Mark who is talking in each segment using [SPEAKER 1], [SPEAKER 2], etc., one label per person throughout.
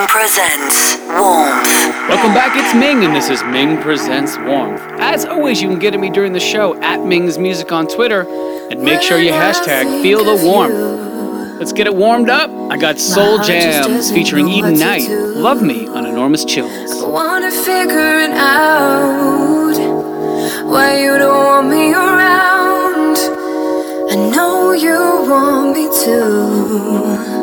[SPEAKER 1] Ming presents Warmth.
[SPEAKER 2] Welcome back, it's Ming, and this is Ming Presents Warmth. As always, you can get at me during the show at Ming's Music on Twitter, and make sure you hashtag Feel the Warmth. Let's get it warmed up. I got Soul Jams featuring Eden Knight, Love Me on Enormous Chills.
[SPEAKER 3] I wanna figure it out why you don't want me around. I know you want me to.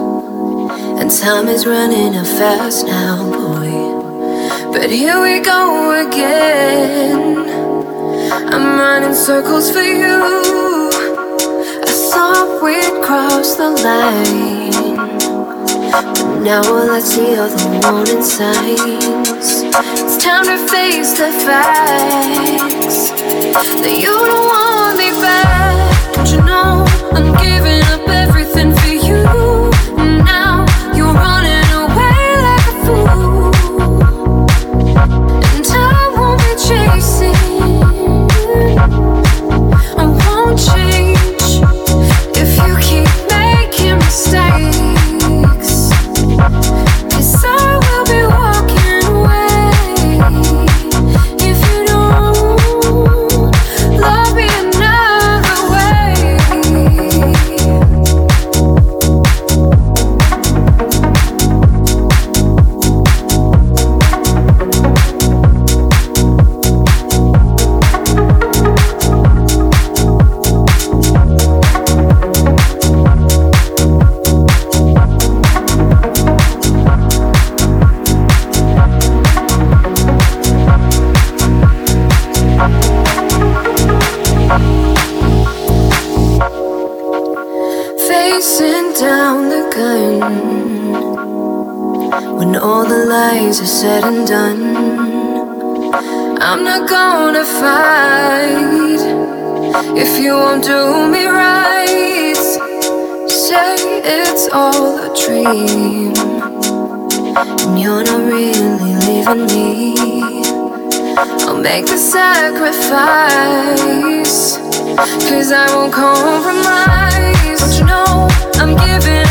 [SPEAKER 3] And time is running out fast now, boy. But here we go again. I'm running circles for you. I thought we'd cross the line. But now all I see are the warning signs. It's time to face the facts that you don't want me back. Don't you know I'm giving up everything for you? Done. I'm not gonna fight if you won't do me right. Say it's all a dream, and you're not really leaving me. I'll make the sacrifice. Cause I won't compromise. Don't you know I'm giving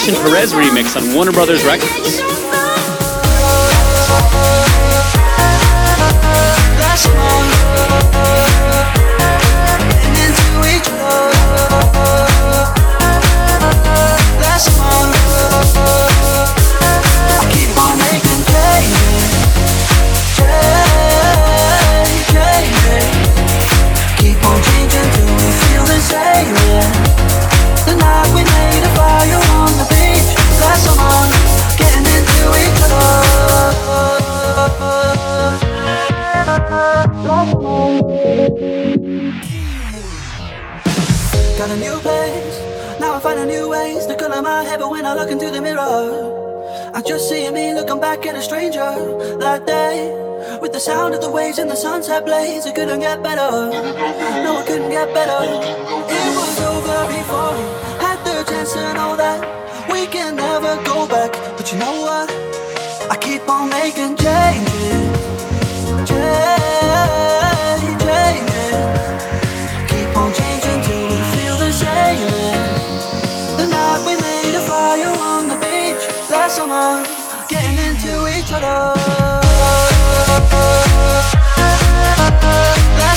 [SPEAKER 4] Sebastian Perez remix on Warner Brothers Records.
[SPEAKER 5] Sunset blaze, it couldn't get better. No, it couldn't get better. It was over before we had the chance to know that we can never go back. But you know what? I keep on making changes, changes, changes. Keep on changing till feel the same. The night we made a fire on the beach last summer, getting into each other.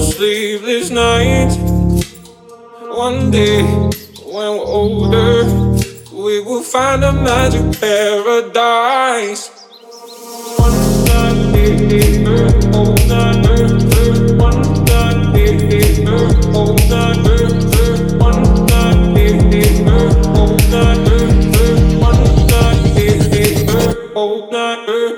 [SPEAKER 5] sleepless nights. One day, when we're older, we will find a magic paradise. One night, all night, one night, all night, one night, all night, all night.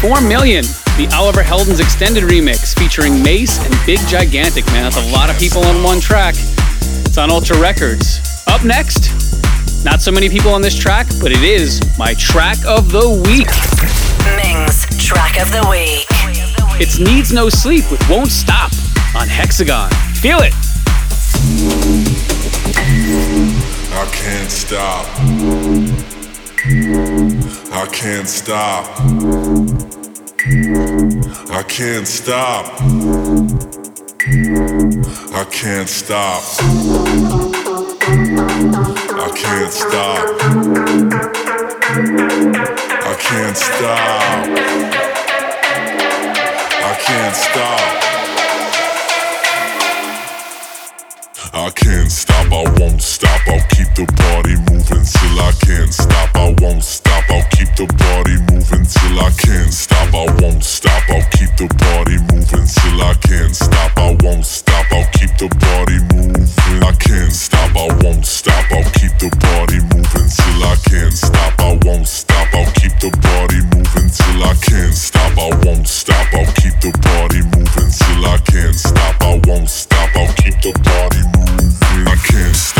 [SPEAKER 2] 4 Million, the Oliver Heldens extended remix featuring Mace and Big Gigantic. Man, that's a lot of people on one track. It's on Ultra Records. Up next, not so many people on this track, but it is my track of the week.
[SPEAKER 1] Ming's track of the week.
[SPEAKER 2] It's Needs No Sleep with Won't Stop on Hexagon. Feel it.
[SPEAKER 6] I can't stop. I can't stop. I can't stop. I can't stop. I can't stop. I can't stop. I can't stop. I can't stop, I won't stop. I'll keep the party moving till I can't stop. I won't stop. I'll keep the body moving till I can't stop. I won't stop. I'll keep the body moving till I can't stop. I won't stop. I'll keep the body moving. I can't stop. I won't stop. I'll keep the body moving till I can't stop. I won't stop. I'll keep the body moving till I can't stop. I won't stop. I'll keep the body moving till I can't stop. I won't stop. I'll keep the body moving. I can't stop.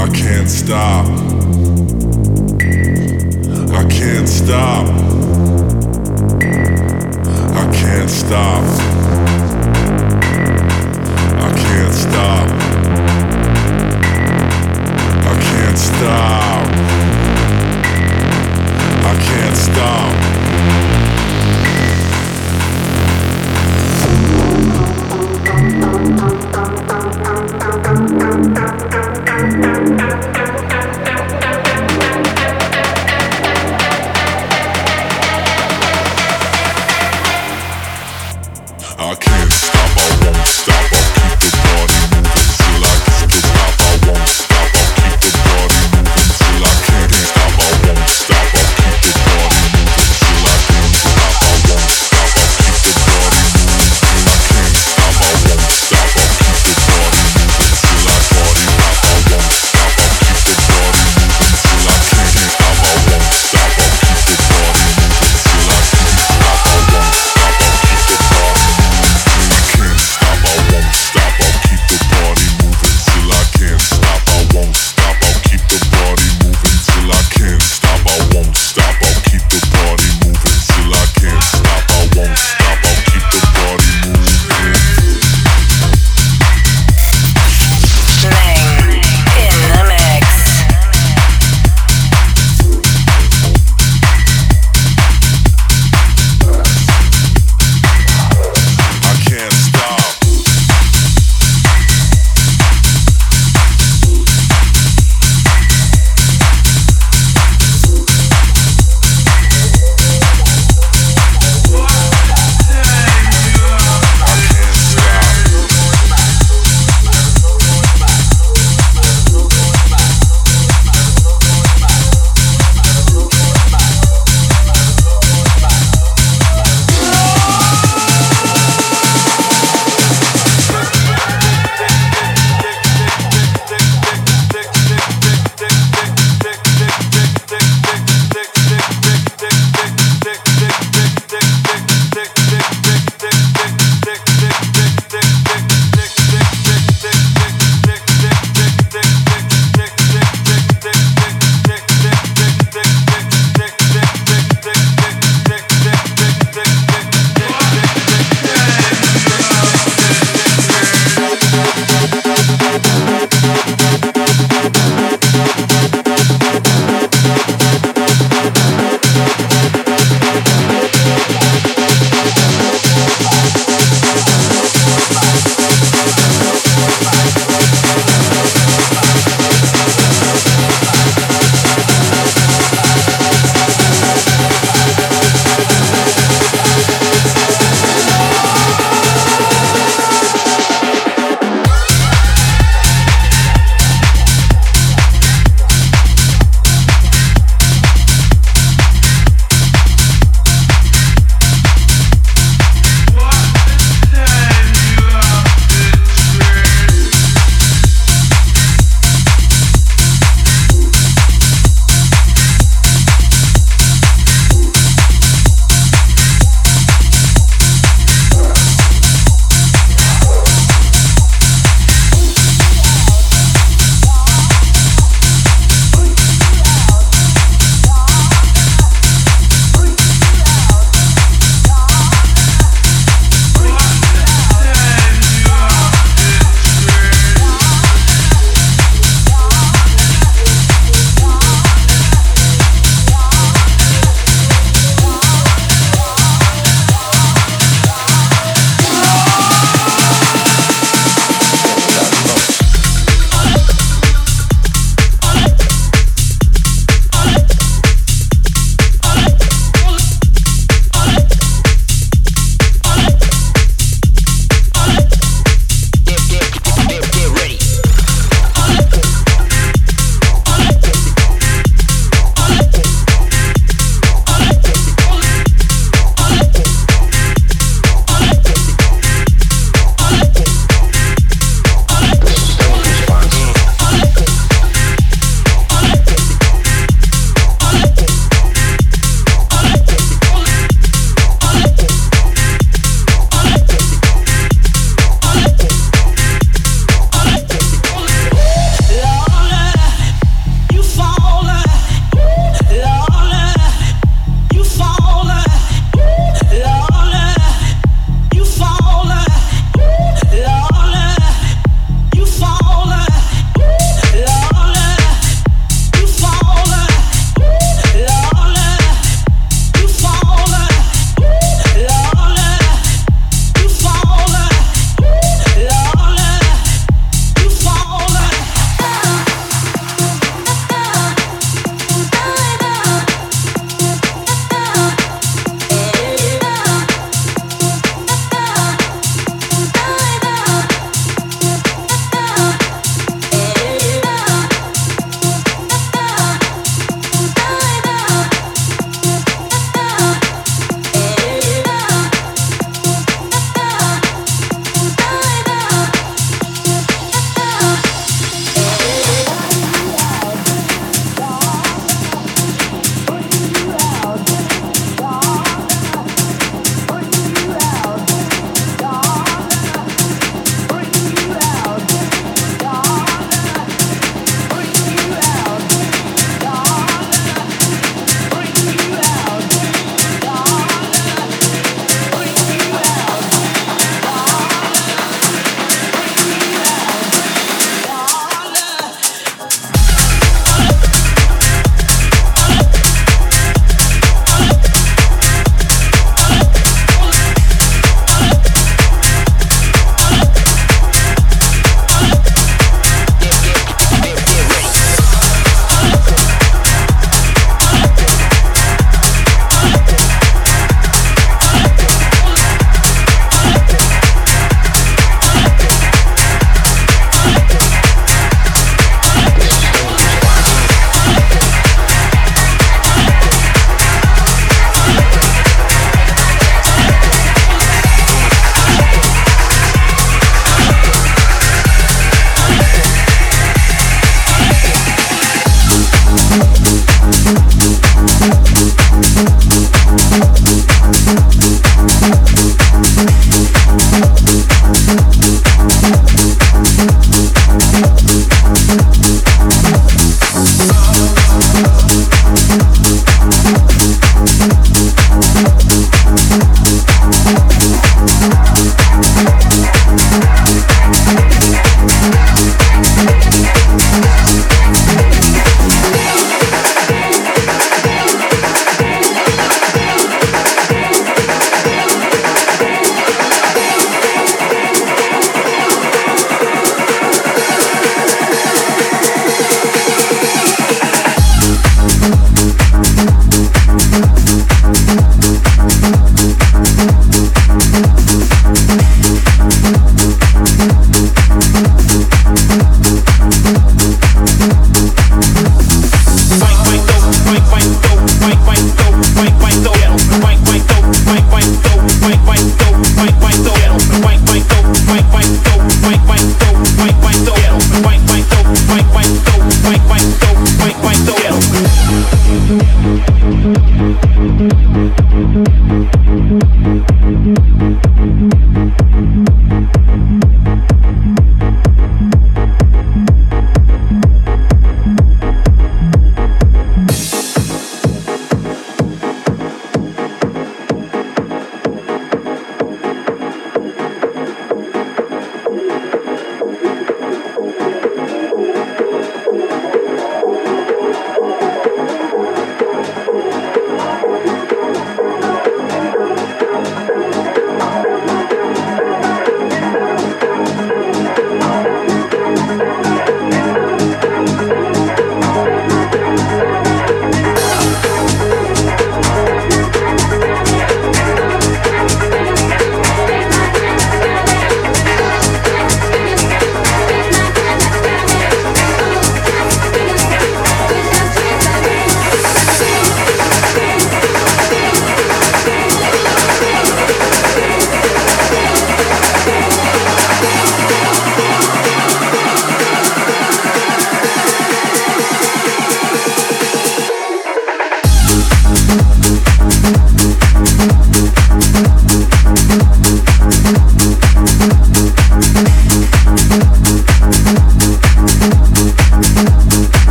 [SPEAKER 6] I can't stop. I can't stop. I can't stop.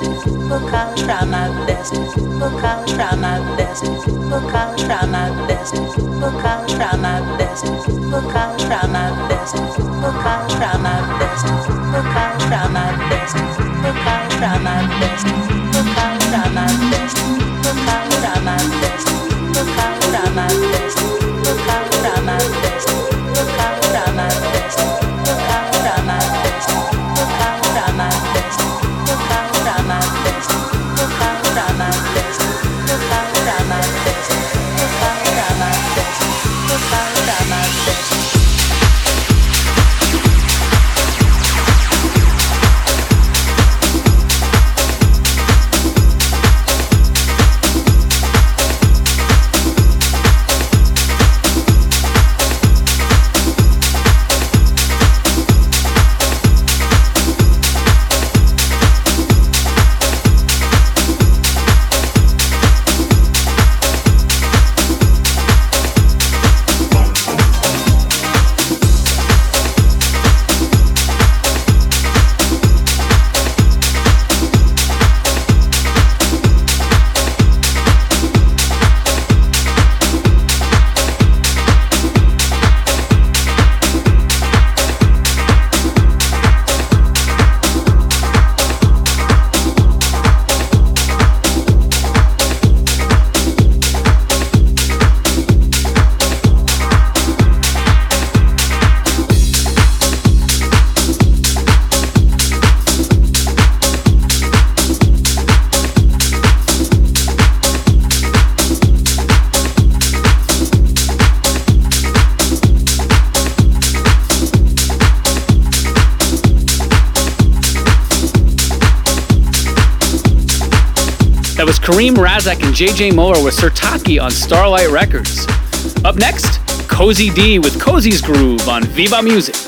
[SPEAKER 6] best. Book I'll
[SPEAKER 2] try my best. Book I'll try my best. Book I'll try my best.
[SPEAKER 7] Kareem Razak and JJ Moore with Sertaki on Starlight Records. Up next, Cozy D with Cozy's Groove on Viva Music.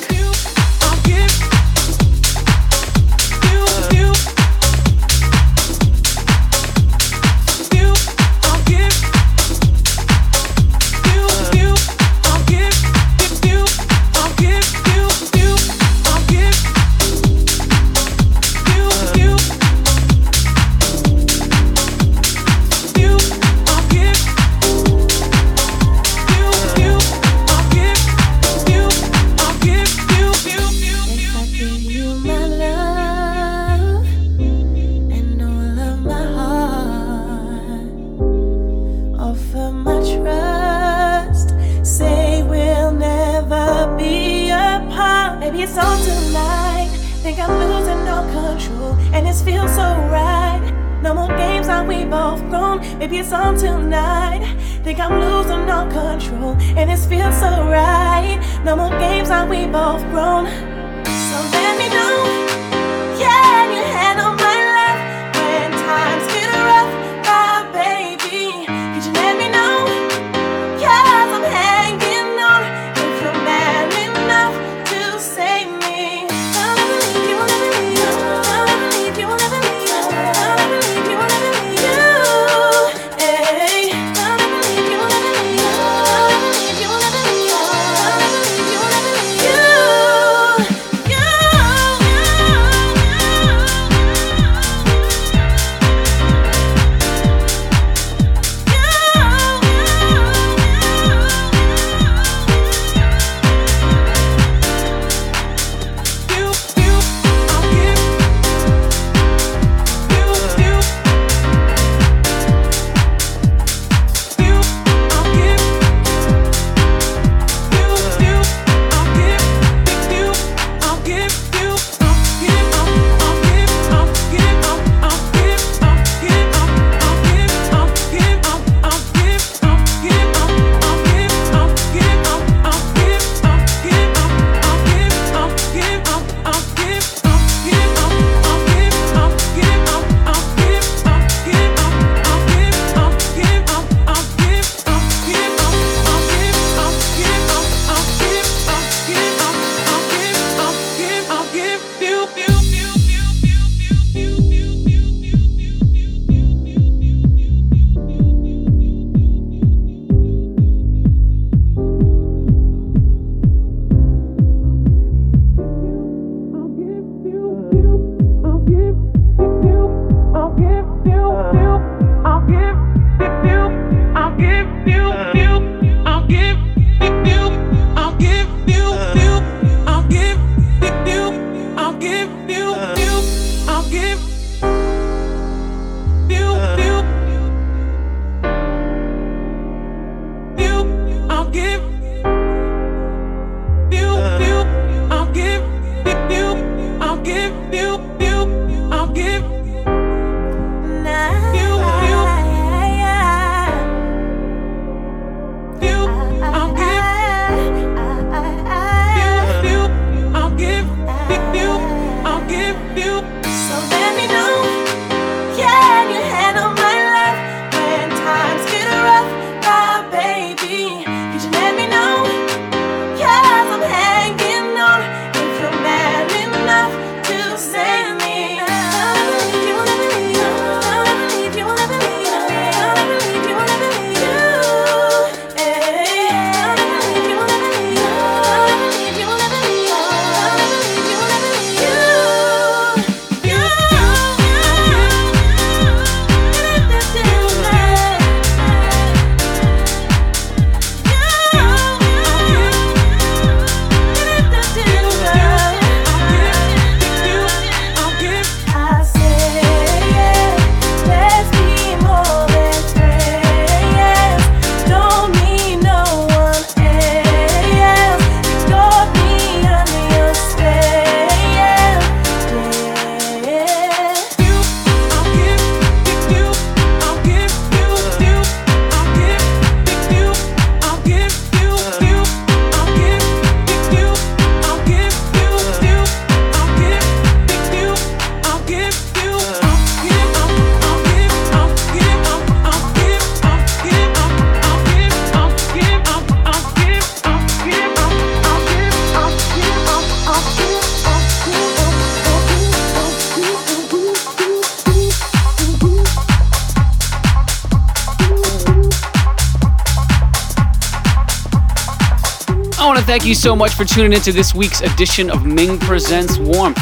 [SPEAKER 2] Thank you so much for tuning into this week's edition of Ming Presents Warmth.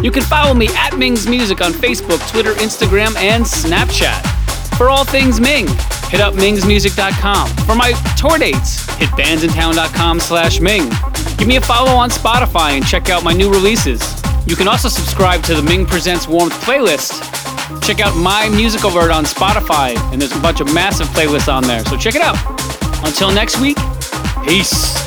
[SPEAKER 2] You can follow me at Ming's Music on Facebook, Twitter, Instagram, and Snapchat. For all things Ming, hit up mingsmusic.com. For my tour dates, hit bandsintown.com slash Ming. Give me a follow on Spotify and check out my new releases. You can also subscribe to the Ming Presents Warmth playlist. Check out my musical vert on Spotify, and there's a bunch of massive playlists on there, so check it out. Until next week, peace.